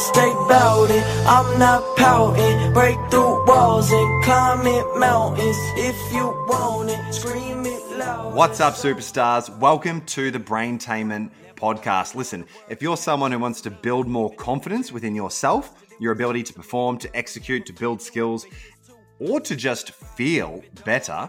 stay it. I'm not pouting. Break through walls and climb it mountains. If you want it, scream it loud. What's up, superstars? Welcome to the Braintainment podcast. Listen, if you're someone who wants to build more confidence within yourself, your ability to perform, to execute, to build skills, or to just feel better,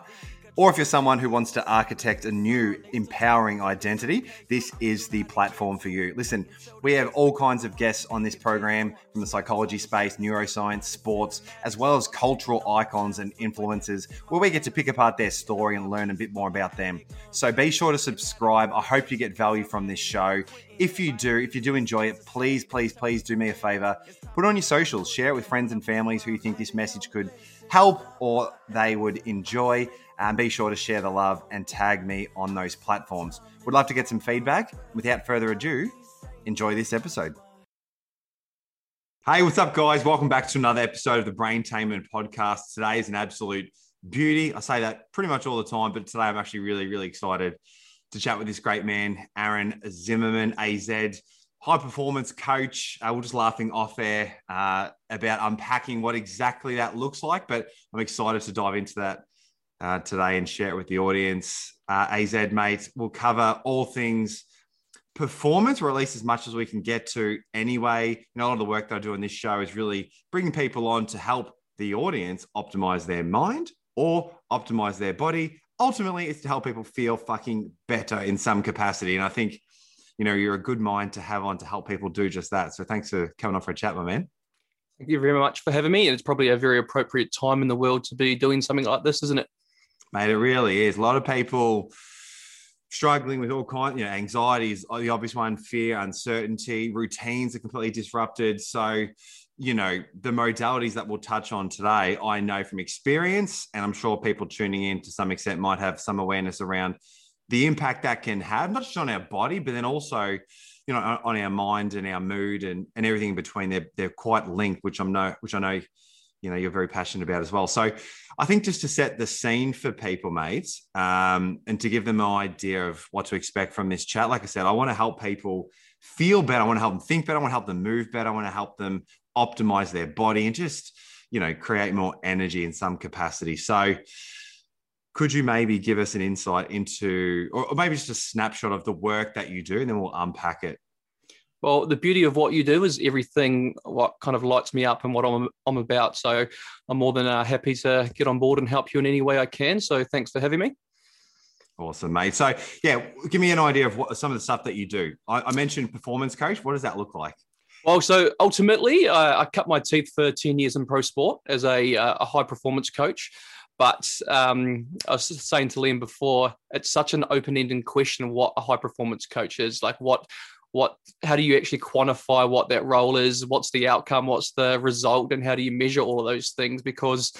or if you're someone who wants to architect a new empowering identity, this is the platform for you. Listen, we have all kinds of guests on this program from the psychology space, neuroscience, sports, as well as cultural icons and influencers where we get to pick apart their story and learn a bit more about them. So be sure to subscribe. I hope you get value from this show. If you do, if you do enjoy it, please, please, please do me a favor. Put it on your socials, share it with friends and families who you think this message could help or they would enjoy. And be sure to share the love and tag me on those platforms. Would love to get some feedback. Without further ado, enjoy this episode. Hey, what's up, guys? Welcome back to another episode of the Braintainment podcast. Today is an absolute beauty. I say that pretty much all the time, but today I'm actually really, really excited to chat with this great man, Aaron Zimmerman, AZ, high performance coach. Uh, we're just laughing off air uh, about unpacking what exactly that looks like, but I'm excited to dive into that uh, today and share it with the audience. Uh, AZ, mate, we'll cover all things performance, or at least as much as we can get to anyway. You know, a lot of the work that I do on this show is really bringing people on to help the audience optimize their mind or optimize their body. Ultimately, it's to help people feel fucking better in some capacity. And I think, you know, you're a good mind to have on to help people do just that. So thanks for coming on for a chat, my man. Thank you very much for having me. And it's probably a very appropriate time in the world to be doing something like this, isn't it? Mate. It really is. A lot of people struggling with all kinds, you know, anxieties, uh, the obvious one, fear, uncertainty, routines are completely disrupted. So, you know, the modalities that we'll touch on today, I know from experience, and I'm sure people tuning in to some extent might have some awareness around the impact that can have, not just on our body, but then also, you know, on our mind and our mood and, and everything in between. They're, they're quite linked, which I'm know, which I know you know you're very passionate about as well. So I think just to set the scene for people, mates, um, and to give them an idea of what to expect from this chat. Like I said, I want to help people feel better. I want to help them think better. I want to help them move better. I want to help them optimize their body and just you know create more energy in some capacity. So could you maybe give us an insight into or maybe just a snapshot of the work that you do and then we'll unpack it well, the beauty of what you do is everything what kind of lights me up and what I'm, I'm about. So I'm more than uh, happy to get on board and help you in any way I can. So thanks for having me. Awesome, mate. So yeah, give me an idea of what some of the stuff that you do. I, I mentioned performance coach. What does that look like? Well, so ultimately, uh, I cut my teeth for 10 years in pro sport as a, uh, a high performance coach. But um, I was saying to Liam before, it's such an open ended question what a high performance coach is. Like, what what how do you actually quantify what that role is? What's the outcome? What's the result? And how do you measure all of those things? Because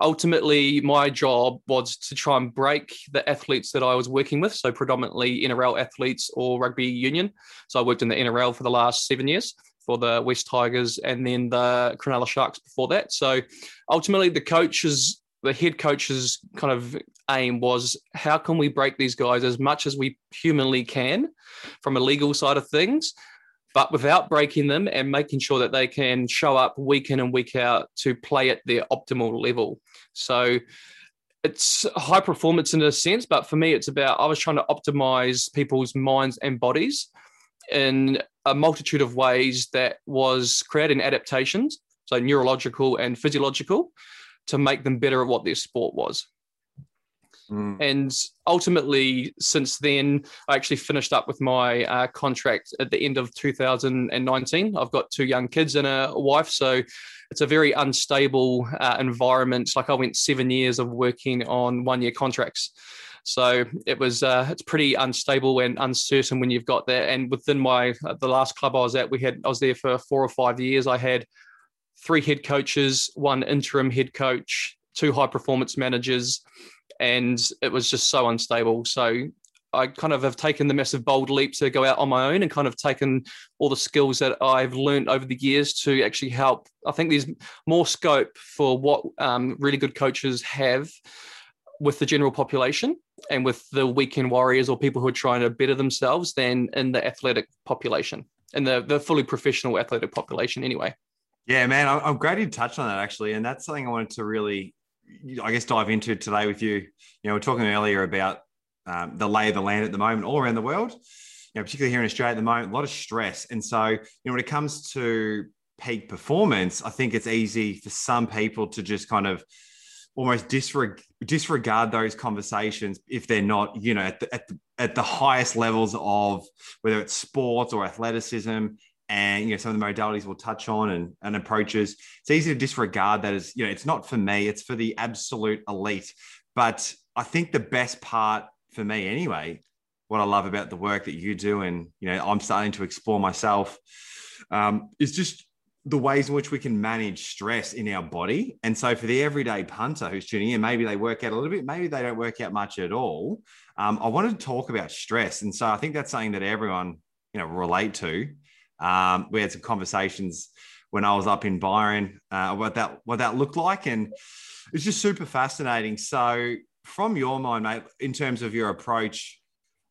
ultimately my job was to try and break the athletes that i was working with so predominantly nrl athletes or rugby union. So i worked in the nrl for the last seven years for the west tigers and then the cronulla sharks before that. So ultimately the coaches the head coach's kind of aim was how can we break these guys as much as we humanly can from a legal side of things, but without breaking them and making sure that they can show up week in and week out to play at their optimal level. So it's high performance in a sense, but for me, it's about I was trying to optimize people's minds and bodies in a multitude of ways that was creating adaptations, so neurological and physiological to make them better at what their sport was. Mm. And ultimately, since then, I actually finished up with my uh, contract at the end of 2019. I've got two young kids and a wife, so it's a very unstable uh, environment. Like I went seven years of working on one-year contracts. So it was uh, it's pretty unstable and uncertain when you've got that. And within my uh, the last club I was at, we had I was there for four or five years. I had three head coaches, one interim head coach, two high performance managers, and it was just so unstable. So I kind of have taken the massive bold leap to go out on my own and kind of taken all the skills that I've learned over the years to actually help. I think there's more scope for what um, really good coaches have with the general population and with the weekend warriors or people who are trying to better themselves than in the athletic population. in the the fully professional athletic population anyway. Yeah, man, I'm glad you touched on that actually, and that's something I wanted to really, I guess, dive into today with you. You know, we are talking earlier about um, the lay of the land at the moment all around the world. You know, particularly here in Australia at the moment, a lot of stress, and so you know, when it comes to peak performance, I think it's easy for some people to just kind of almost disreg- disregard those conversations if they're not, you know, at the, at the, at the highest levels of whether it's sports or athleticism and you know some of the modalities we'll touch on and, and approaches it's easy to disregard that as you know it's not for me it's for the absolute elite but i think the best part for me anyway what i love about the work that you do and you know i'm starting to explore myself um, is just the ways in which we can manage stress in our body. And so, for the everyday punter who's tuning in, maybe they work out a little bit, maybe they don't work out much at all. Um, I wanted to talk about stress, and so I think that's something that everyone you know relate to. Um, we had some conversations when I was up in Byron uh, what that what that looked like, and it's just super fascinating. So, from your mind, mate, in terms of your approach,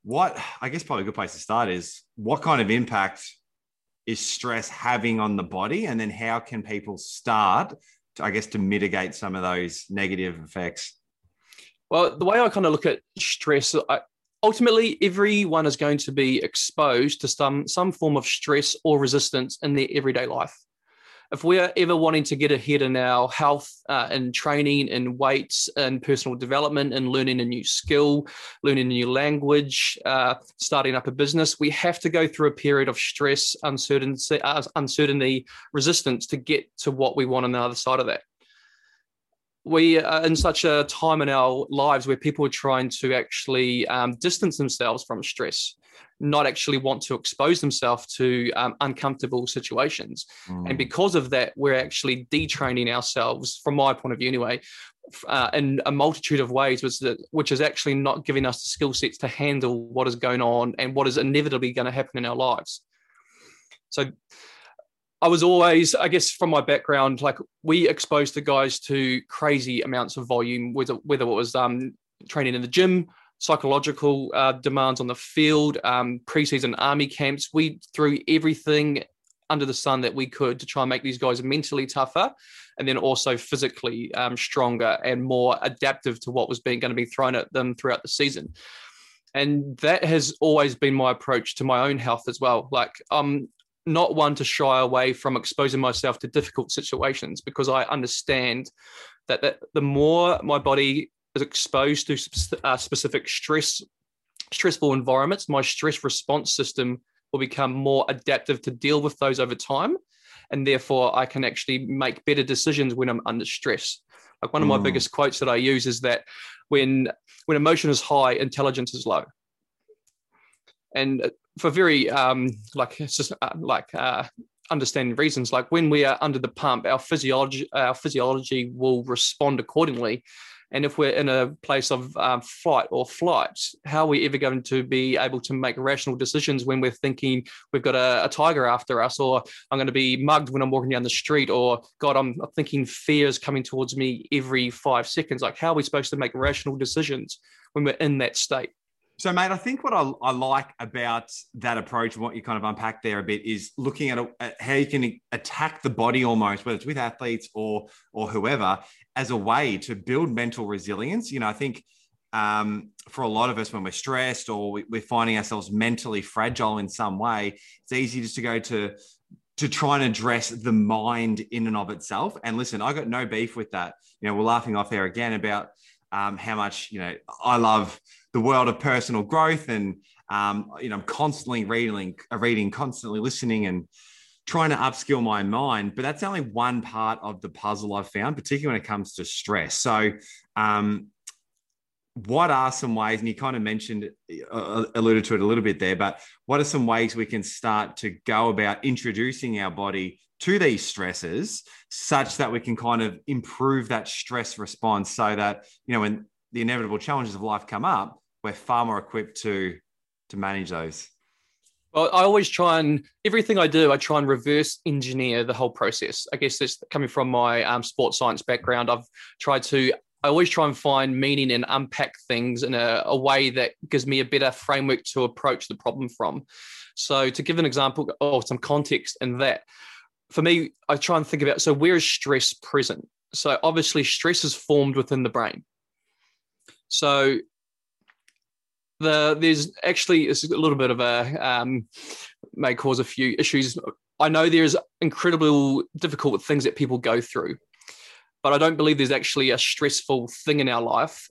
what I guess probably a good place to start is what kind of impact is stress having on the body? And then how can people start, to, I guess, to mitigate some of those negative effects? Well, the way I kind of look at stress, I, ultimately everyone is going to be exposed to some some form of stress or resistance in their everyday life. If we're ever wanting to get ahead in our health uh, and training and weights and personal development and learning a new skill, learning a new language, uh, starting up a business, we have to go through a period of stress, uncertainty, uh, uncertainty, resistance to get to what we want on the other side of that we are in such a time in our lives where people are trying to actually um, distance themselves from stress not actually want to expose themselves to um, uncomfortable situations. Mm. And because of that, we're actually detraining ourselves, from my point of view anyway, uh, in a multitude of ways, which, which is actually not giving us the skill sets to handle what is going on and what is inevitably going to happen in our lives. So, I was always, I guess, from my background, like we exposed the guys to crazy amounts of volume, whether whether it was um, training in the gym, psychological uh, demands on the field, um, preseason army camps. We threw everything under the sun that we could to try and make these guys mentally tougher and then also physically um, stronger and more adaptive to what was being going to be thrown at them throughout the season. And that has always been my approach to my own health as well. Like, I'm not one to shy away from exposing myself to difficult situations because I understand that, that the more my body is exposed to uh, specific stress stressful environments, my stress response system will become more adaptive to deal with those over time. And therefore, I can actually make better decisions when I'm under stress. Like one of my mm. biggest quotes that I use is that when when emotion is high, intelligence is low. And for very um, like uh, like uh, understanding reasons, like when we are under the pump, our physiology our physiology will respond accordingly. And if we're in a place of um, fight or flight, how are we ever going to be able to make rational decisions when we're thinking we've got a, a tiger after us, or I'm going to be mugged when I'm walking down the street, or God, I'm thinking fear is coming towards me every five seconds? Like, how are we supposed to make rational decisions when we're in that state? So, mate, I think what I, I, like about that approach and what you kind of unpacked there a bit is looking at, a, at, how you can attack the body almost, whether it's with athletes or or whoever, as a way to build mental resilience. You know, I think um, for a lot of us, when we're stressed or we, we're finding ourselves mentally fragile in some way, it's easy just to go to to try and address the mind in and of itself. And listen, I got no beef with that. You know, we're laughing off there again about um, how much you know I love the world of personal growth, and um, you know I'm constantly reading, reading, constantly listening, and trying to upskill my mind. But that's only one part of the puzzle I've found, particularly when it comes to stress. So, um, what are some ways, and you kind of mentioned, uh, alluded to it a little bit there, but what are some ways we can start to go about introducing our body to these stresses such that we can kind of improve that stress response so that you know when the inevitable challenges of life come up we're far more equipped to to manage those well, I always try and everything I do, I try and reverse engineer the whole process. I guess this coming from my um, sports science background, I've tried to I always try and find meaning and unpack things in a, a, way that gives me a better framework to approach the problem from. So, to give an example or some context in that, for me, I try and think about so where is stress present? So, obviously, stress is formed within the brain. So, the there's actually it's a little bit of a um, may cause a few issues. I know there's incredible difficult things that people go through but I don't believe there's actually a stressful thing in our life.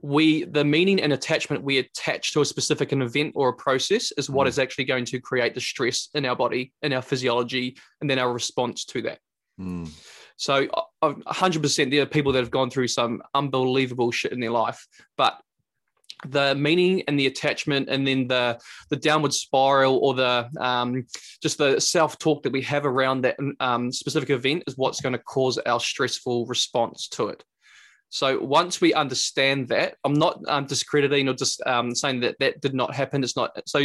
We the meaning and attachment we attach to a specific an event or a process is what mm. is actually going to create the stress in our body, in our physiology, and then our response to that. Mm. So, 100% there are people that have gone through some unbelievable shit in their life, but the meaning and the attachment and then the the downward spiral or the um, just the self-talk that we have around that um, specific event is what's going to cause our stressful response to it so once we understand that i'm not um, discrediting or just um, saying that that did not happen it's not so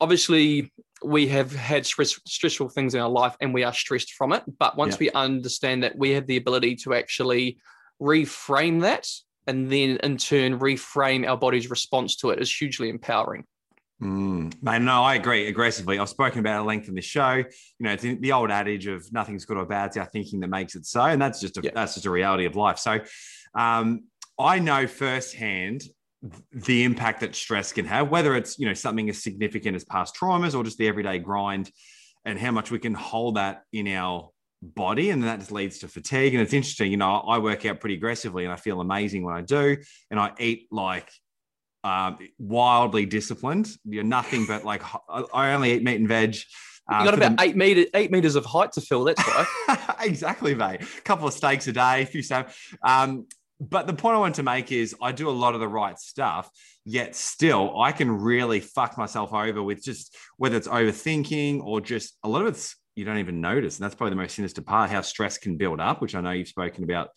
obviously we have had stress, stressful things in our life and we are stressed from it but once yeah. we understand that we have the ability to actually reframe that and then in turn reframe our body's response to it is hugely empowering. Mm, man, no, I agree aggressively. I've spoken about at length in the show. You know, it's the old adage of nothing's good or bad. It's our thinking that makes it so, and that's just a, yeah. that's just a reality of life. So, um, I know firsthand the impact that stress can have, whether it's you know something as significant as past traumas or just the everyday grind, and how much we can hold that in our body and that just leads to fatigue and it's interesting you know i work out pretty aggressively and i feel amazing when i do and i eat like um, wildly disciplined you're nothing but like i only eat meat and veg uh, you got about the... eight meters, eight meters of height to fill. That's why. exactly, mate. A couple of steaks a day, a few stuff. Um, but the point I want to make is I do a lot of the right stuff, yet still I can really fuck myself over with just whether it's overthinking or just a lot of it's you don't even notice. And that's probably the most sinister part, how stress can build up, which I know you've spoken about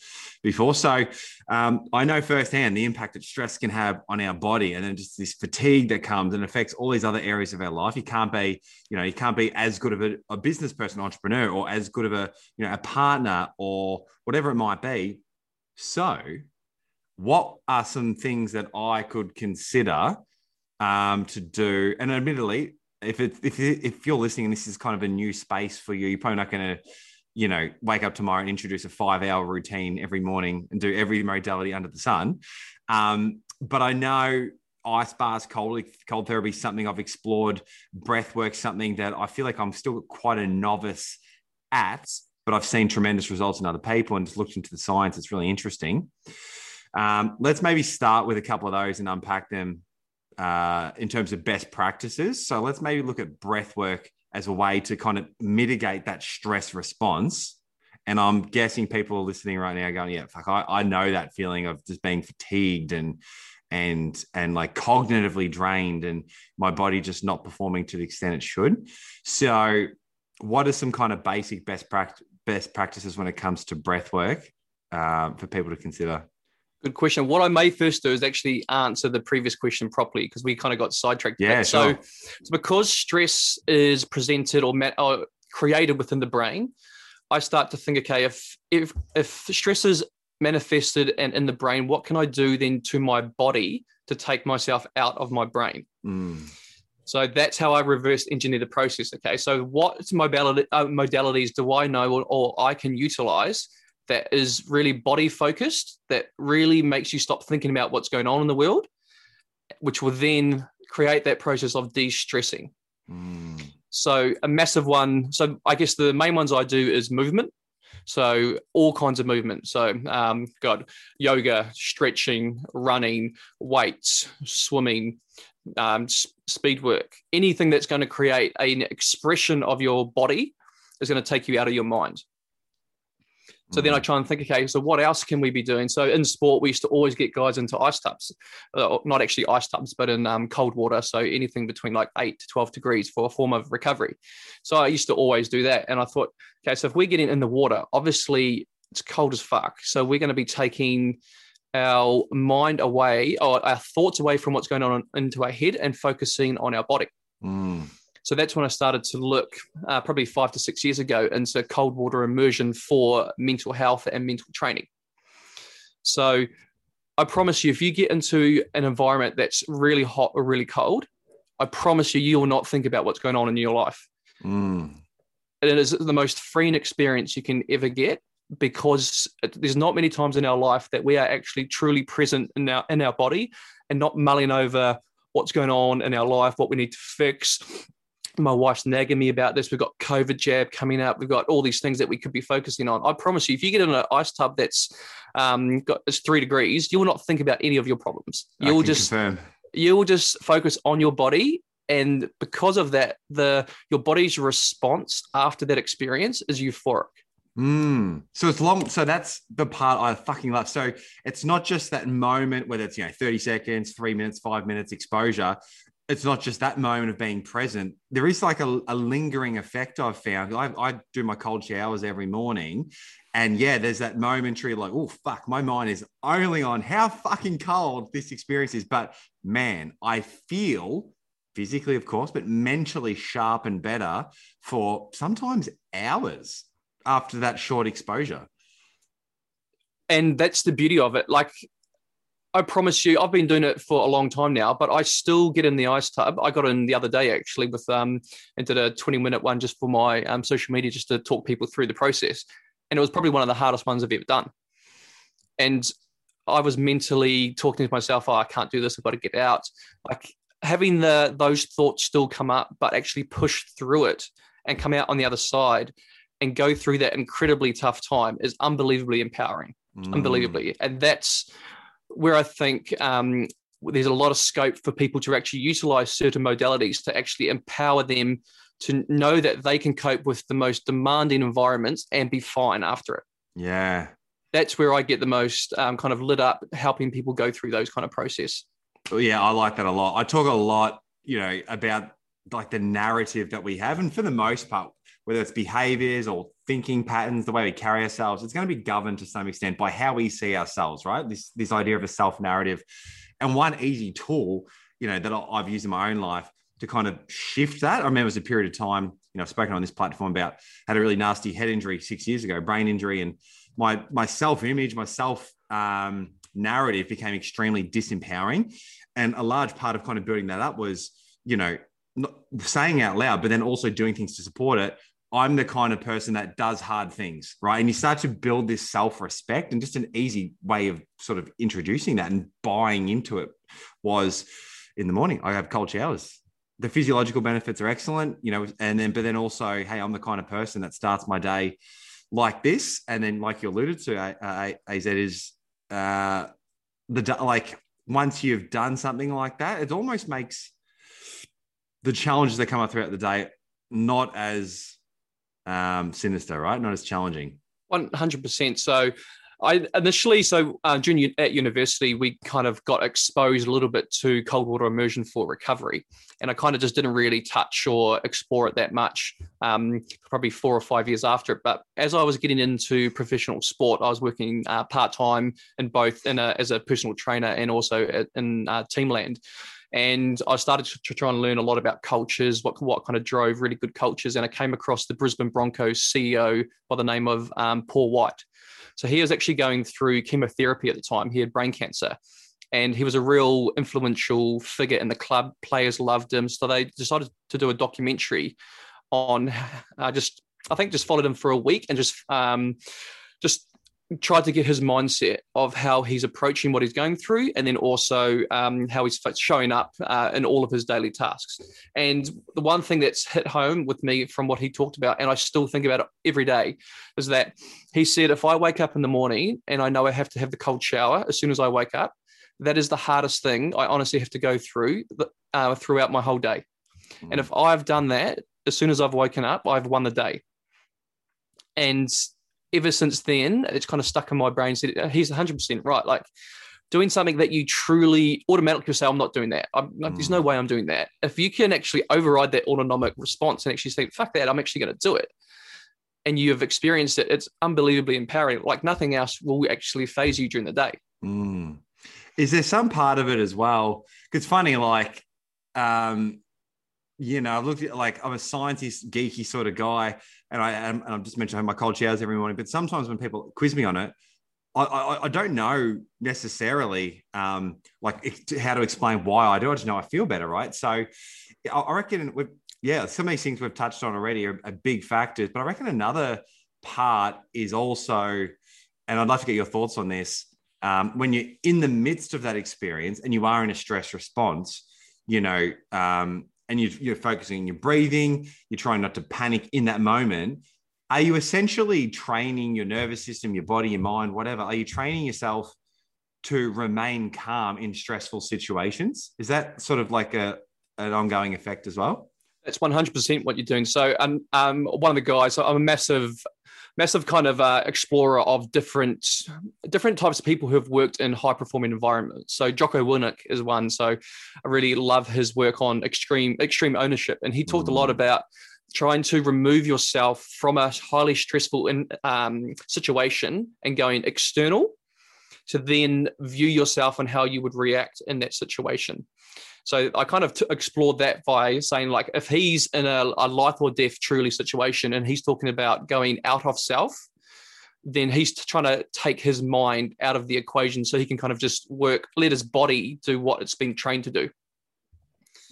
before. So um, I know firsthand the impact that stress can have on our body and then just this fatigue that comes and affects all these other areas of our life. You can't be, you know, you can't be as good of a, a business person, entrepreneur, or as good of a, you know, a partner or whatever it might be. So what are some things that I could consider um, to do? And admittedly, if it, if if you're listening and this is kind of a new space for you, you're probably not going to, you know, wake up tomorrow and introduce a five hour routine every morning and do every modality under the sun. Um, but I know ice baths, cold cold therapy, is something I've explored, breath work, something that I feel like I'm still quite a novice at, but I've seen tremendous results in other people and just looked into the science. It's really interesting. Um, let's maybe start with a couple of those and unpack them uh, in terms of best practices. So let's maybe look at breath work as a way to kind of mitigate that stress response. And I'm guessing people are listening right now going, yeah, fuck, I, I know that feeling of just being fatigued and and and like cognitively drained and my body just not performing to the extent it should. So what are some kind of basic best practice best practices when it comes to breath work uh, for people to consider? Good question. What I may first do is actually answer the previous question properly because we kind of got sidetracked. Yeah, sure. so, so because stress is presented or, or created within the brain, I start to think, okay, if if if stress is manifested and in the brain, what can I do then to my body to take myself out of my brain? Mm. So that's how I reverse engineer the process. Okay, so what modality, uh, modalities do I know or, or I can utilize that is really body focused, that really makes you stop thinking about what's going on in the world, which will then create that process of de stressing. Mm. So, a massive one. So, I guess the main ones I do is movement. So, all kinds of movement. So, um, God, yoga, stretching, running, weights, swimming, um, speed work, anything that's going to create an expression of your body is going to take you out of your mind. So then I mm. try and think, okay, so what else can we be doing? So in sport, we used to always get guys into ice tubs, uh, not actually ice tubs, but in um, cold water. So anything between like eight to 12 degrees for a form of recovery. So I used to always do that. And I thought, okay, so if we're getting in the water, obviously it's cold as fuck. So we're going to be taking our mind away or our thoughts away from what's going on into our head and focusing on our body. Mm. So that's when I started to look, uh, probably five to six years ago, into cold water immersion for mental health and mental training. So I promise you, if you get into an environment that's really hot or really cold, I promise you, you will not think about what's going on in your life. Mm. It is the most freeing experience you can ever get because there's not many times in our life that we are actually truly present in our in our body and not mulling over what's going on in our life, what we need to fix. My wife's nagging me about this. We've got COVID jab coming up. We've got all these things that we could be focusing on. I promise you, if you get in an ice tub that's um, got it's three degrees, you will not think about any of your problems. You'll just confirm. you will just focus on your body and because of that the your body's response after that experience is euphoric Mm. So it's long. So that's the part I fucking love. So it's not just that moment, whether it's, you know, 30 seconds, three minutes, five minutes exposure. It's not just that moment of being present. There is like a, a lingering effect I've found. I, I do my cold showers every morning. And yeah, there's that momentary like, oh, fuck, my mind is only on how fucking cold this experience is. But man, I feel physically, of course, but mentally sharp and better for sometimes hours after that short exposure. and that's the beauty of it like i promise you i've been doing it for a long time now but i still get in the ice tub. I got in the other day actually with um and did a 20 minute one just for my um, social media just to talk people through the process. And it was probably one of the hardest ones i've ever done. And i was mentally talking to myself oh, i can't do this. I've got to get out. Like having the those thoughts still come up but actually push through it and come out on the other side and go through that incredibly tough time is unbelievably empowering. Mm. unbelievably. And that's where I think um, there's a lot of scope for people to actually utilize certain modalities to actually empower them to know that they can cope with the most demanding environments and be fine after it. Yeah. That's where I get the most um, kind of lit up, helping people go through those kind of process. Well, yeah, I like that a lot. I talk a lot, you know, about like the narrative that we have. And for the most part, whether it's behaviors or thinking patterns, the way we carry ourselves, it's going to be governed to some extent by how we see ourselves, right? This this idea of a self narrative, and one easy tool, you know, that I've used in my own life to kind of shift that. I remember it was a period of time, you know, I've spoken on this platform about had a really nasty head injury six years ago, brain injury, and my my self image, my self um, narrative became extremely disempowering, and a large part of kind of building that up was, you know, not saying out loud, but then also doing things to support it. I'm the kind of person that does hard things, right? And you start to build this self respect, and just an easy way of sort of introducing that and buying into it was in the morning. I have cold showers. The physiological benefits are excellent, you know, and then, but then also, hey, I'm the kind of person that starts my day like this. And then, like you alluded to, AZ is uh, the like once you've done something like that, it almost makes the challenges that come up throughout the day not as um, sinister, right? Not as challenging. One hundred percent. So, I initially, so uh, junior at university, we kind of got exposed a little bit to cold water immersion for recovery, and I kind of just didn't really touch or explore it that much. Um, probably four or five years after it, but as I was getting into professional sport, I was working uh, part time in both in a, as a personal trainer and also in uh, Teamland and I started to, try and learn a lot about cultures, what what kind of drove really good cultures, and I came across the Brisbane Broncos CEO by the name of um, Paul White. So he was actually going through chemotherapy at the time. He had brain cancer, and he was a real influential figure in the club. Players loved him, so they decided to do a documentary on. uh, just I think just followed him for a week and just um, just tried to get his mindset of how he's approaching what he's going through, and then also um, how he's showing up uh, in all of his daily tasks. And the one thing that's hit home with me from what he talked about, and I still think about it every day, is that he said, if I wake up in the morning and I know I have to have the cold shower as soon as I wake up, that is the hardest thing I honestly have to go through uh, throughout my whole day. Mm. And if I've done that, as soon as I've woken up, I've won the day. And ever since then, it's kind of stuck in my brain. Said he's 100 percent right. Like doing something that you truly automatically say, "I'm not doing that." I'm, like, mm. There's no mm. way I'm doing that. If you can actually override that autonomic response and actually say, "Fuck that," I'm actually going to do it. And you have experienced it. It's unbelievably empowering. Like nothing else will actually phase you during the day. Mm. Is there some part of it as well? Because funny, like, um, you know, I've looked at like I'm a scientist, geeky sort of guy, and I and I've just mentioned my cold showers every morning. But sometimes when people quiz me on it, I, I, I don't know necessarily um, like how to explain why I do. I just know I feel better, right? So I reckon, yeah, some of these things we've touched on already are, are big factors, but I reckon another part is also, and I'd love to get your thoughts on this. Um, when you're in the midst of that experience and you are in a stress response, you know, um, and you, you're focusing on your breathing, you're trying not to panic in that moment are you essentially training your nervous system, your body, your mind, whatever? Are you training yourself to remain calm in stressful situations? Is that sort of like a an ongoing effect as well? That's one hundred percent what you're doing. So, um, um, one of the guys, I'm a massive, massive kind of uh, explorer of different, different types of people who have worked in high performing environments. So, Jocko Willink is one. So, I really love his work on extreme, extreme ownership, and he talked mm. a lot mm. about trying to remove yourself from a highly stressful in, um, situation and going external to then view yourself and how you would react in that situation. So I kind of t- explored that by saying, like, if he's in a, a life or death truly situation and he's talking about going out of self, then he's trying to take his mind out of the equation so he can kind of just work, let his body do what it's been trained to do.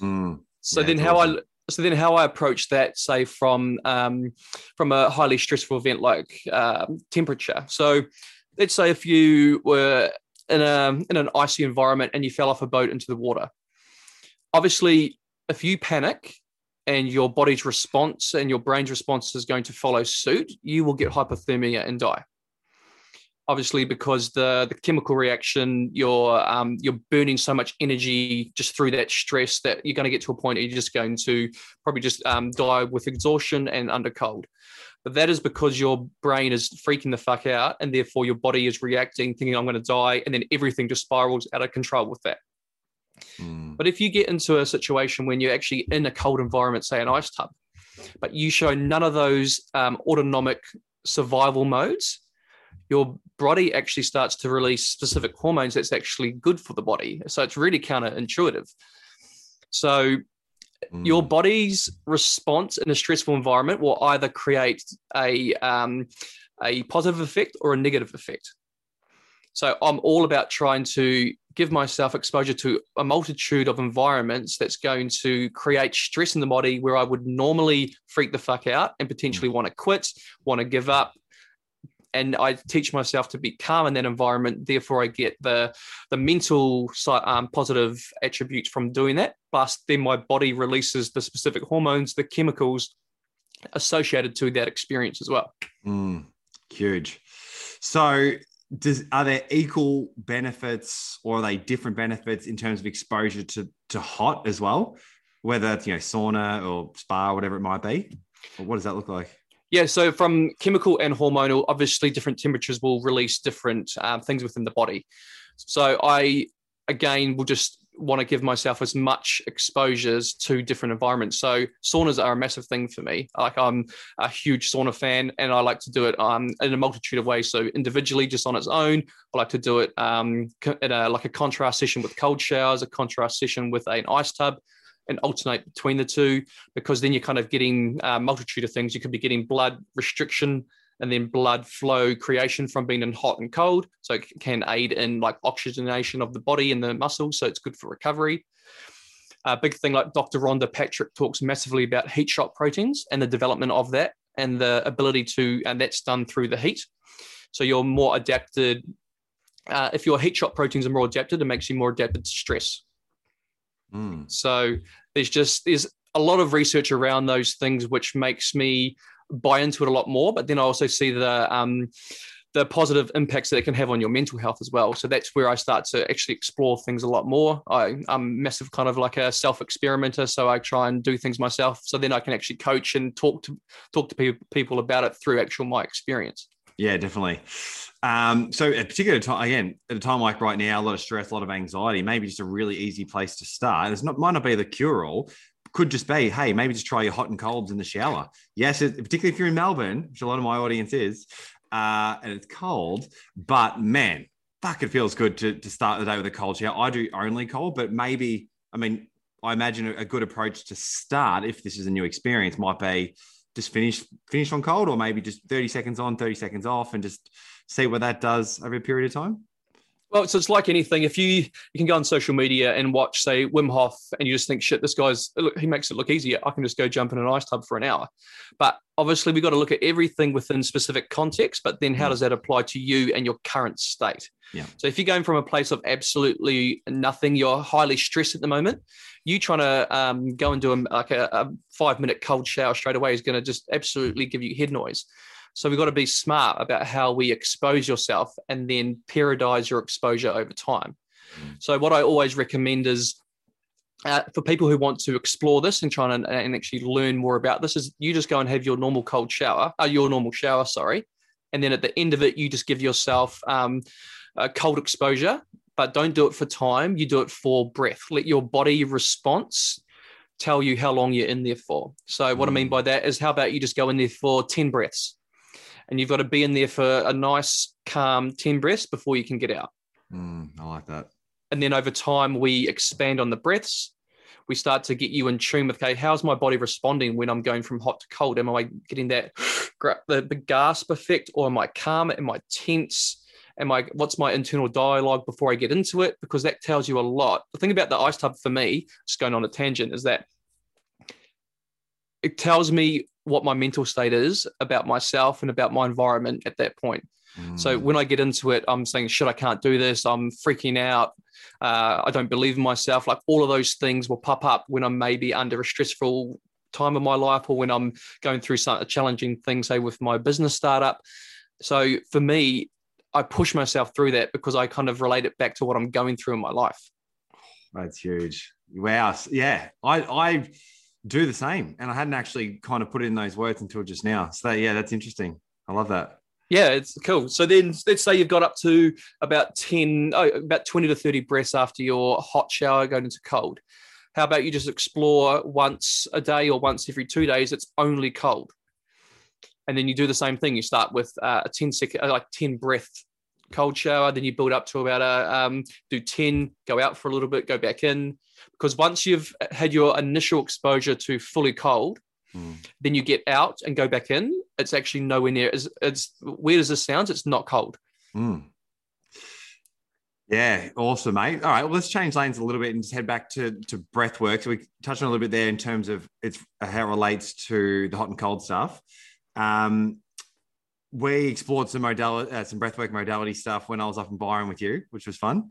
Mm, so yeah, then, how I so then how I approach that, say from um, from a highly stressful event like um, temperature. So let's say if you were in a in an icy environment and you fell off a boat into the water. Obviously, if you panic and your body's response and your brain's response is going to follow suit, you will get hypothermia and die obviously because the the chemical reaction you're um, you're burning so much energy just through that stress that you're going to get to a point where you're just going to probably just um, die with exhaustion and under cold but that is because your brain is freaking the fuck out and therefore your body is reacting thinking i'm going to die and then everything just spirals out of control with that mm. but if you get into a situation when you're actually in a cold environment say an ice tub but you show none of those um, autonomic survival modes your body actually starts to release specific hormones that's actually good for the body. So it's really counterintuitive. So mm. your body's response in a stressful environment will either create a um, a positive effect or a negative effect. So I'm all about trying to give myself exposure to a multitude of environments that's going to create stress in the body where I would normally freak the fuck out and potentially mm. want to quit, want to give up, and I teach myself to be calm in that environment. Therefore, I get the the mental um, positive attributes from doing that. Plus, then my body releases the specific hormones, the chemicals associated to that experience as well. Mm, huge. So, does are there equal benefits or are they different benefits in terms of exposure to to hot as well? Whether it's you know sauna or spa, whatever it might be. what does that look like? Yeah, so from chemical and hormonal, obviously different temperatures will release different um, things within the body. So I, again, will just want to give myself as much exposures to different environments. So saunas are a massive thing for me. Like I'm a huge sauna fan, and I like to do it um, in a multitude of ways. So individually, just on its own, I like to do it um, in a like a contrast session with cold showers, a contrast session with an ice tub and alternate between the two because then you're kind of getting a multitude of things. You could be getting blood restriction and then blood flow creation from being in hot and cold. So it can aid in like oxygenation of the body and the muscles. So it's good for recovery. A big thing like Dr. Rhonda Patrick talks massively about heat shock proteins and the development of that and the ability to, and that's done through the heat. So you're more adapted. Uh, if your heat shock proteins are more adapted, it makes you more adapted to stress. Mm. So there's just there's a lot of research around those things, which makes me buy into it a lot more. But then I also see the um, the positive impacts that it can have on your mental health as well. So that's where I start to actually explore things a lot more. I, am massive kind of like a self experimenter, so I try and do things myself. So then I can actually coach and talk to talk to people about it through actual my experience. Yeah, definitely. Um, so at particular time, again, at a time like right now, a lot of stress, a lot of anxiety, maybe just a really easy place to start. It's not might not be the cure all. Could just be, hey, maybe just try your hot and colds in the shower. Yes, it, particularly if you're in Melbourne, which a lot of my audience is, uh, and it's cold. But man, fuck, it feels good to, to start the day with a cold shower. I do only cold, but maybe, I mean, I imagine a good approach to start if this is a new experience might be just finish finish on cold, or maybe just thirty seconds on, thirty seconds off, and just see what that does over a period of time? Well, so it's like anything. If you you can go on social media and watch, say, Wim Hof, and you just think, shit, this guy's look, he makes it look easier. I can just go jump in an ice tub for an hour. But obviously, we've got to look at everything within specific context. But then, how does that apply to you and your current state? Yeah. So if you're going from a place of absolutely nothing, you're highly stressed at the moment. You trying to um, go and do a, like a, a five minute cold shower straight away is going to just absolutely give you head noise. So we've got to be smart about how we expose yourself and then periodize your exposure over time. Mm. So what I always recommend is uh, for people who want to explore this and try and, and, actually learn more about this is you just go and have your normal cold shower, uh, your normal shower, sorry. And then at the end of it, you just give yourself um, a cold exposure, but don't do it for time. You do it for breath. Let your body response tell you how long you're in there for. So what I mean mm. by that is how about you just go in there for 10 breaths and you've got to be in there for a nice, calm 10 breaths before you can get out. Mm, I like that. And then over time, we expand on the breaths. We start to get you in tune with, okay, how's my body responding when I'm going from hot to cold? Am I getting that the, the gasp effect, or am I calm? Am I tense? Am I what's my internal dialogue before I get into it? Because that tells you a lot. The thing about the ice tub for me, just going on a tangent, is that it tells me what my mental state is about myself and about my environment at that point. Mm. So when I get into it, I'm saying, shit, I can't do this. I'm freaking out. Uh, I don't believe in myself. Like all of those things will pop up when I'm maybe under a stressful time of my life or when I'm going through some challenging thing, say with my business startup. So for me, I push myself through that because I kind of relate it back to what I'm going through in my life. That's huge. Wow. Yeah. I, I, do the same. And I hadn't actually kind of put it in those words until just now. So yeah, that's interesting. I love that. Yeah, it's cool. So then let's say you've got up to about 10, oh, about 20 to 30 breaths after your hot shower going into cold. How about you just explore once a day or once every two days? It's only cold. And then you do the same thing. You start with uh, a 10 second, uh, like 10 breath cold shower. Then you build up to about a, um, do 10, go out for a little bit, go back in, because once you've had your initial exposure to fully cold, mm. then you get out and go back in. It's actually nowhere near. It's, it's weird as this sounds. It's not cold. Mm. Yeah, awesome, mate. All right, well, let's change lanes a little bit and just head back to to breath work. So we touched on a little bit there in terms of it's how it relates to the hot and cold stuff. Um, we explored some modality, uh, some breathwork modality stuff when I was up in Byron with you, which was fun.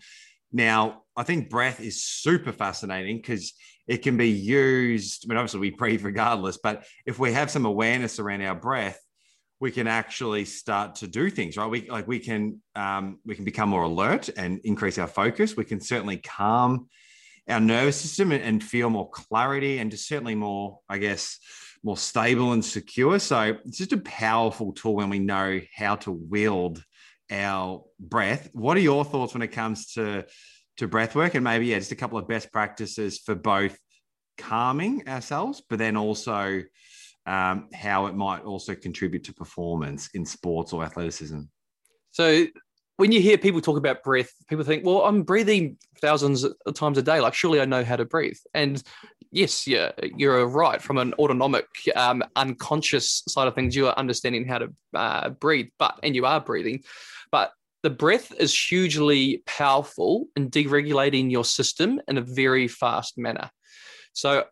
Now, I think breath is super fascinating because it can be used. I mean, obviously, we breathe regardless, but if we have some awareness around our breath, we can actually start to do things, right? We like we can um, we can become more alert and increase our focus. We can certainly calm our nervous system and, and feel more clarity and just certainly more, I guess, more stable and secure. So it's just a powerful tool when we know how to wield our breath. What are your thoughts when it comes to to breath work and maybe yeah, just a couple of best practices for both calming ourselves, but then also um, how it might also contribute to performance in sports or athleticism. So when you hear people talk about breath, people think, well, I'm breathing thousands of times a day. Like, surely I know how to breathe. And yes, yeah, you're right. From an autonomic, um, unconscious side of things, you are understanding how to uh, breathe, but and you are breathing. But the breath is hugely powerful in deregulating your system in a very fast manner. So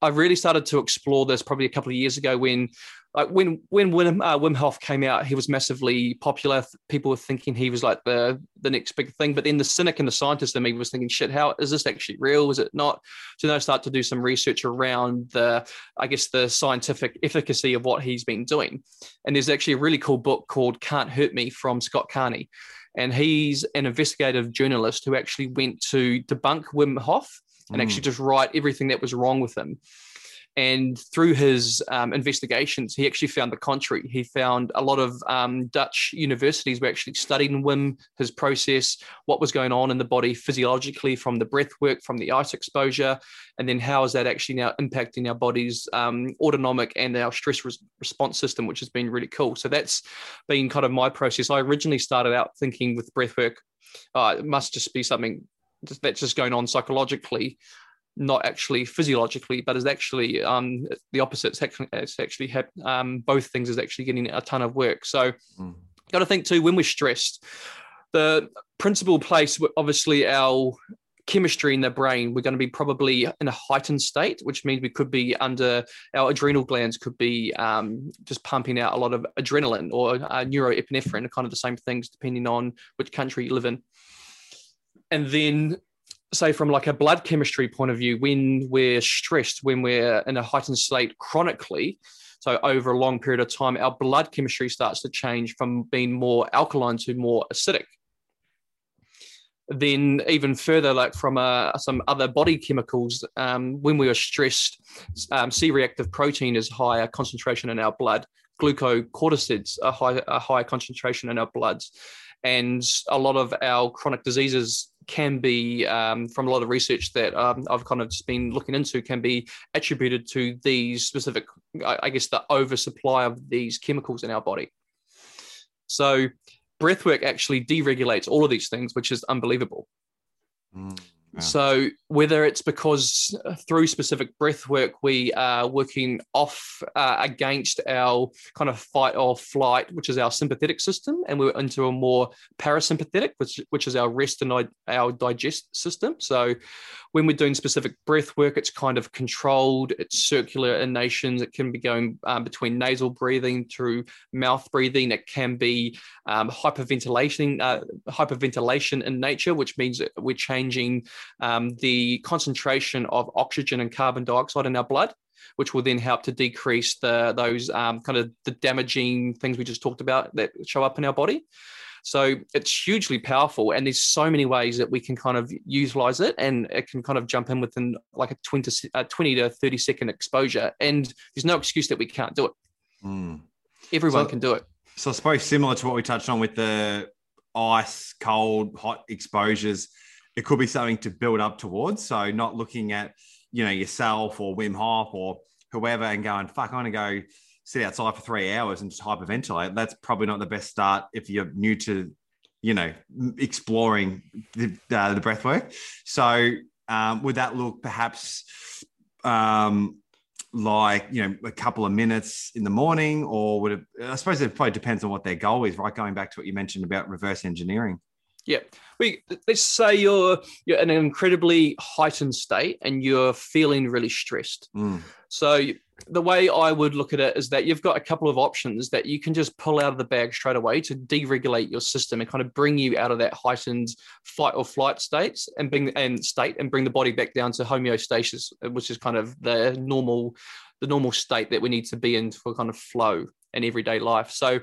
I really started to explore this probably a couple of years ago when like when when Wim, uh, Wim Hof came out, he was massively popular. People were thinking he was like the the next big thing. But then the cynic and the scientist in me was thinking, shit, how is this actually real? Is it not? So then I start to do some research around the, I guess, the scientific efficacy of what he's been doing. And there's actually a really cool book called Can't Hurt Me from Scott Carney. And he's an investigative journalist who actually went to debunk Wim Hof and mm. actually just write everything that was wrong with him. And through his um, investigations, he actually found the contrary. He found a lot of um, Dutch universities were actually studying Wim, his process, what was going on in the body physiologically from the breath work, from the ice exposure, and then how is that actually now impacting our body's um, autonomic and our stress res- response system, which has been really cool. So that's been kind of my process. I originally started out thinking with breath work, uh, it must just be something that's just going on psychologically not actually physiologically, but is actually um, the opposite. It's actually, it's actually um, both things is actually getting a ton of work. So, mm. got to think too when we're stressed. The principal place, obviously, our chemistry in the brain, we're going to be probably in a heightened state, which means we could be under our adrenal glands could be um, just pumping out a lot of adrenaline or uh, neuroepinephrine, kind of the same things depending on which country you live in. And then, say from like a blood chemistry point of view, when we're stressed, when we're in a heightened state chronically, so over a long period of time, our blood chemistry starts to change from being more alkaline to more acidic then even further, like from uh, some other body chemicals, um, when we are stressed, um, C-reactive protein is higher concentration in our blood. Glucocorticoids are high, a higher concentration in our bloods, and a lot of our chronic diseases can be, um, from a lot of research that um, I've kind of just been looking into, can be attributed to these specific, I guess, the oversupply of these chemicals in our body. So breathwork actually deregulates all of these things, which is unbelievable. Mm. So whether it's because uh, through specific breath work we are working off uh, against our kind of fight or flight, which is our sympathetic system, and we're into a more parasympathetic, which which is our rest and our digest system. So when we're doing specific breath work, it's kind of controlled, it's circular in nations. It can be going um, between nasal breathing through mouth breathing. It can be um, hyperventilation, uh, hyperventilation in nature, which means we're changing um, the concentration of oxygen and carbon dioxide in our blood which will then help to decrease the those um, kind of the damaging things we just talked about that show up in our body. So it's hugely powerful, and there's so many ways that we can kind of utilize it, and it can kind of jump in within like a 20, uh, 20 to 30 second exposure, and there's no excuse that we can't do it. Mm. Everyone so, can do it. So I suppose similar to what we touched on with the ice, cold, hot exposures, it could be something to build up towards. So not looking at you know yourself or Wim Hof or whoever and going, fuck, I'm gonna go sit outside for three hours and just hyperventilate. That's probably not the best start if you're new to, you know, exploring the, uh, the breath work. So um, would that look perhaps um, like, you know, a couple of minutes in the morning or would it, I suppose it probably depends on what their goal is, right? Going back to what you mentioned about reverse engineering. Yeah. We let's say you're you're in an incredibly heightened state and you're feeling really stressed. Mm. So the way I would look at it is that you've got a couple of options that you can just pull out of the bag straight away to deregulate your system and kind of bring you out of that heightened fight or flight states and bring and state and bring the body back down to homeostasis, which is kind of the normal the normal state that we need to be in for kind of flow in everyday life. So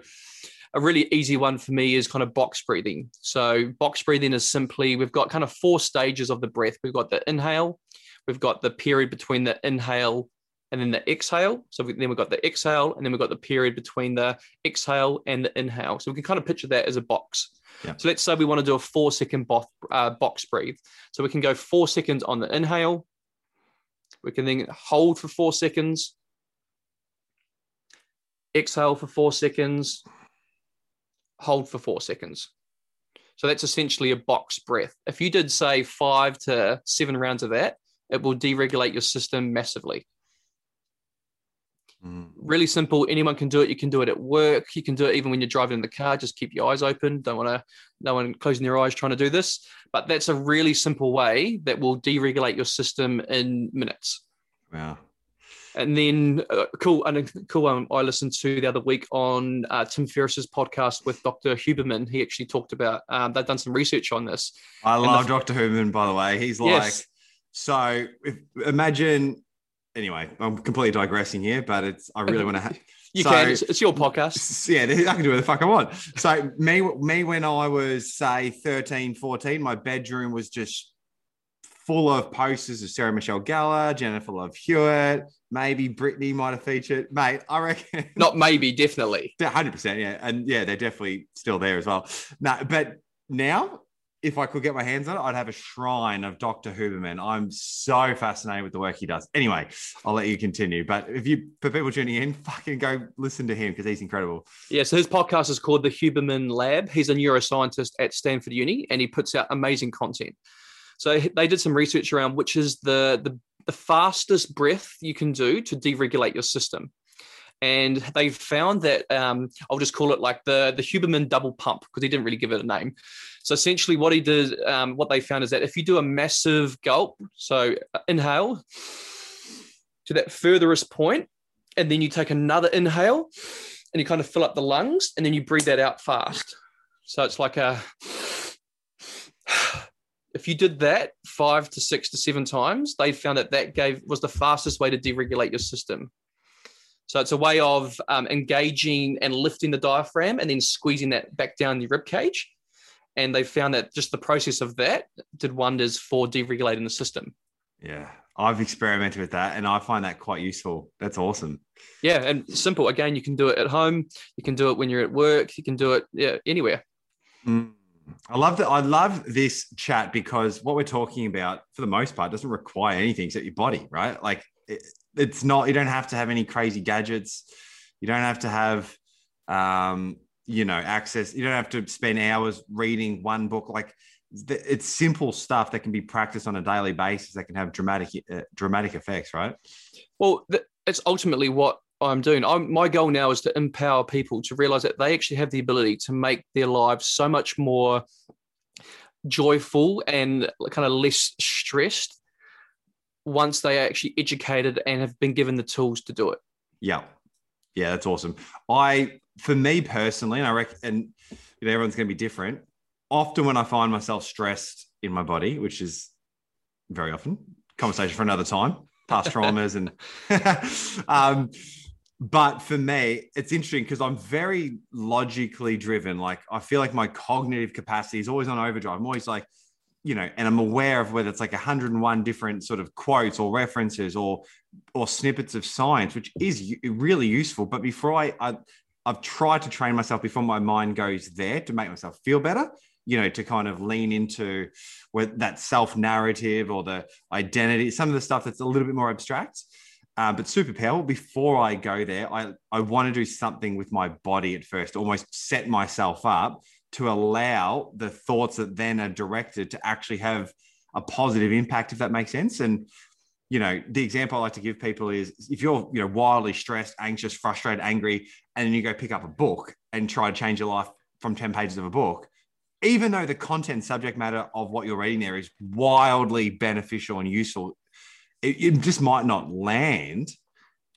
a really easy one for me is kind of box breathing. So box breathing is simply we've got kind of four stages of the breath. We've got the inhale, we've got the period between the inhale and then the exhale. So then we've got the exhale, and then we've got the period between the exhale and the inhale. So we can kind of picture that as a box. Yeah. So let's say we want to do a four second box, uh, box breathe. So we can go four seconds on the inhale. We can then hold for four seconds, exhale for four seconds, hold for four seconds. So that's essentially a box breath. If you did say five to seven rounds of that, it will deregulate your system massively. Mm. Really simple. Anyone can do it. You can do it at work. You can do it even when you're driving in the car. Just keep your eyes open. Don't want to, no one closing their eyes trying to do this. But that's a really simple way that will deregulate your system in minutes. Wow. And then, uh, cool, and a cool one I listened to the other week on uh, Tim Ferriss's podcast with Dr. Huberman. He actually talked about um, they've done some research on this. I love the, Dr. Huberman, by the way. He's like, yes. so if, imagine anyway, I'm completely digressing here, but it's I really want to. have. you so, can. It's, it's, your podcast. Yeah, I can do what the fuck I want. So me, me, when I was say 13, 14, my bedroom was just full of posters of Sarah Michelle Gellar, Jennifer Love Hewitt, maybe Britney might have featured. Mate, I reckon. Not maybe, definitely. 100%. Yeah. And yeah, they're definitely still there as well. No, but now if I could get my hands on it, I'd have a shrine of Dr. Huberman. I'm so fascinated with the work he does. Anyway, I'll let you continue. But if you, for people tuning in, fucking go listen to him because he's incredible. Yeah. So his podcast is called The Huberman Lab. He's a neuroscientist at Stanford Uni and he puts out amazing content. So they did some research around which is the the, the fastest breath you can do to deregulate your system. And they found that um, I'll just call it like the the Huberman double pump because he didn't really give it a name. So essentially, what he did, um, what they found is that if you do a massive gulp, so uh, inhale to that furthest point, and then you take another inhale, and you kind of fill up the lungs, and then you breathe that out fast. So it's like a if you did that five to six to seven times, they found that that gave was the fastest way to deregulate your system. So it's a way of um, engaging and lifting the diaphragm and then squeezing that back down the rib cage. And they found that just the process of that did wonders for deregulating the system. Yeah, I've experimented with that and I find that quite useful. That's awesome. Yeah, and simple. Again, you can do it at home. You can do it when you're at work. You can do it yeah, anywhere. Mm. I love that. I love this chat because what we're talking about, for the most part, doesn't require anything except your body, right? Like it, it's not. You don't have to have any crazy gadgets. You don't have to have, um, you know, access. You don't have to spend hours reading one book. Like it's simple stuff that can be practiced on a daily basis that can have dramatic, uh, dramatic effects, right? Well, it's ultimately what I'm doing. I'm, my goal now is to empower people to realize that they actually have the ability to make their lives so much more joyful and kind of less stressed once they are actually educated and have been given the tools to do it. Yeah. Yeah, that's awesome. I, for me personally, and I reckon, and you know, everyone's going to be different. Often when I find myself stressed in my body, which is very often, conversation for another time, past traumas and, um, but for me, it's interesting because I'm very logically driven. Like I feel like my cognitive capacity is always on overdrive. I'm always like, you know, and I'm aware of whether it's like 101 different sort of quotes or references or or snippets of science, which is really useful. But before I, I I've tried to train myself before my mind goes there to make myself feel better you know to kind of lean into where that self narrative or the identity some of the stuff that's a little bit more abstract uh, but super powerful. Before I go there, I, I want to do something with my body at first, almost set myself up to allow the thoughts that then are directed to actually have a positive impact, if that makes sense. And you know, the example I like to give people is if you're, you know, wildly stressed, anxious, frustrated, angry, and then you go pick up a book and try to change your life from 10 pages of a book, even though the content subject matter of what you're reading there is wildly beneficial and useful, it, it just might not land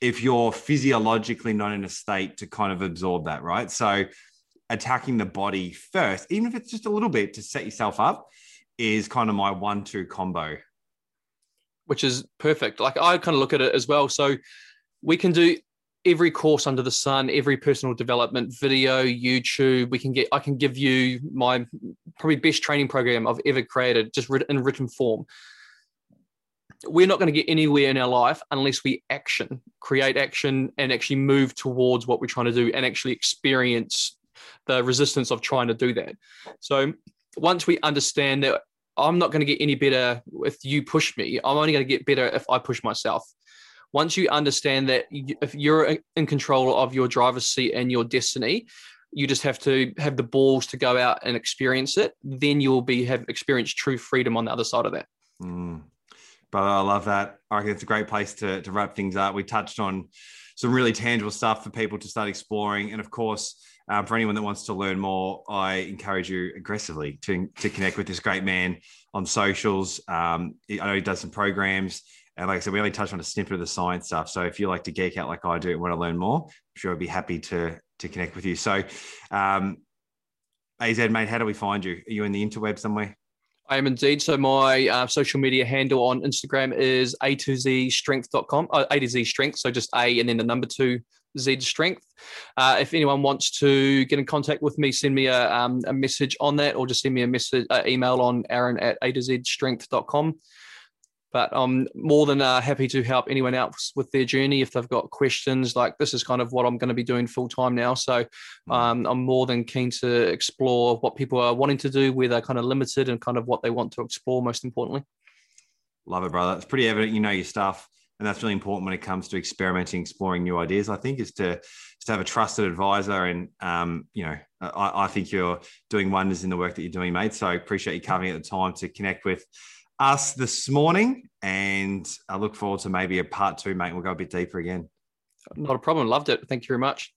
if you're physiologically not in a state to kind of absorb that, right? So attacking the body first, even if it's just a little bit to set yourself up, is kind of my one two combo. Which is perfect. Like I kind of look at it as well. So we can do every course under the sun, every personal development video, YouTube. We can get, I can give you my probably best training program I've ever created, just in written form we're not going to get anywhere in our life unless we action, create action, and actually move towards what we're trying to do and actually experience the resistance of trying to do that. So once we understand that I'm not going to get any better if you push me, I'm only going to get better if I push myself. Once you understand that if you're in control of your driver's seat and your destiny, you just have to have the balls to go out and experience it. Then you'll be have experienced true freedom on the other side of that. Mm. But I love that. I think it's a great place to, to wrap things up. We touched on some really tangible stuff for people to start exploring. And of course, um, for anyone that wants to learn more, I encourage you aggressively to, to connect with this great man on socials. Um, I know he does some programs. And like I said, we only touched on a snippet of the science stuff. So if you like to geek out like I do and want to learn more, I'm sure I'd be happy to, to connect with you. So, um, AZ, mate, how do we find you? Are you in the interweb somewhere? I am indeed. So my uh, social media handle on Instagram is a to z strength.com, uh, a to z strength. So just a and then the number two Z strength. Uh, if anyone wants to get in contact with me, send me a, um, a message on that or just send me a message, uh, email on aaron at a to z strength.com. But I'm more than uh, happy to help anyone else with their journey if they've got questions. Like this is kind of what I'm going to be doing full time now, so mm. um, I'm more than keen to explore what people are wanting to do, where they're kind of limited, and kind of what they want to explore. Most importantly, love it, brother. It's pretty evident you know your stuff, and that's really important when it comes to experimenting, exploring new ideas. I think is to to have a trusted advisor, and um, you know, I, I think you're doing wonders in the work that you're doing, mate. So I appreciate you coming at the time to connect with us this morning. And I look forward to maybe a part two, mate. We'll go a bit deeper again. Not a problem. Loved it. Thank you very much.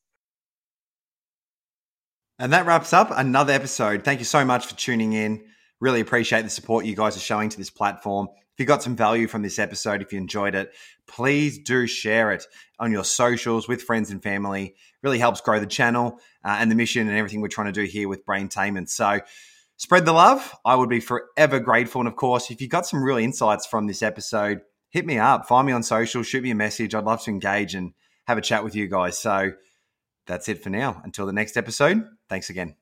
And that wraps up another episode. Thank you so much for tuning in. Really appreciate the support you guys are showing to this platform. If you got some value from this episode, if you enjoyed it, please do share it on your socials with friends and family. Really helps grow the channel uh, and the mission and everything we're trying to do here with Braintainment. So spread the love. I would be forever grateful. And of course, if you got some real insights from this episode, hit me up, find me on social, shoot me a message. I'd love to engage and have a chat with you guys. So that's it for now. Until the next episode, thanks again.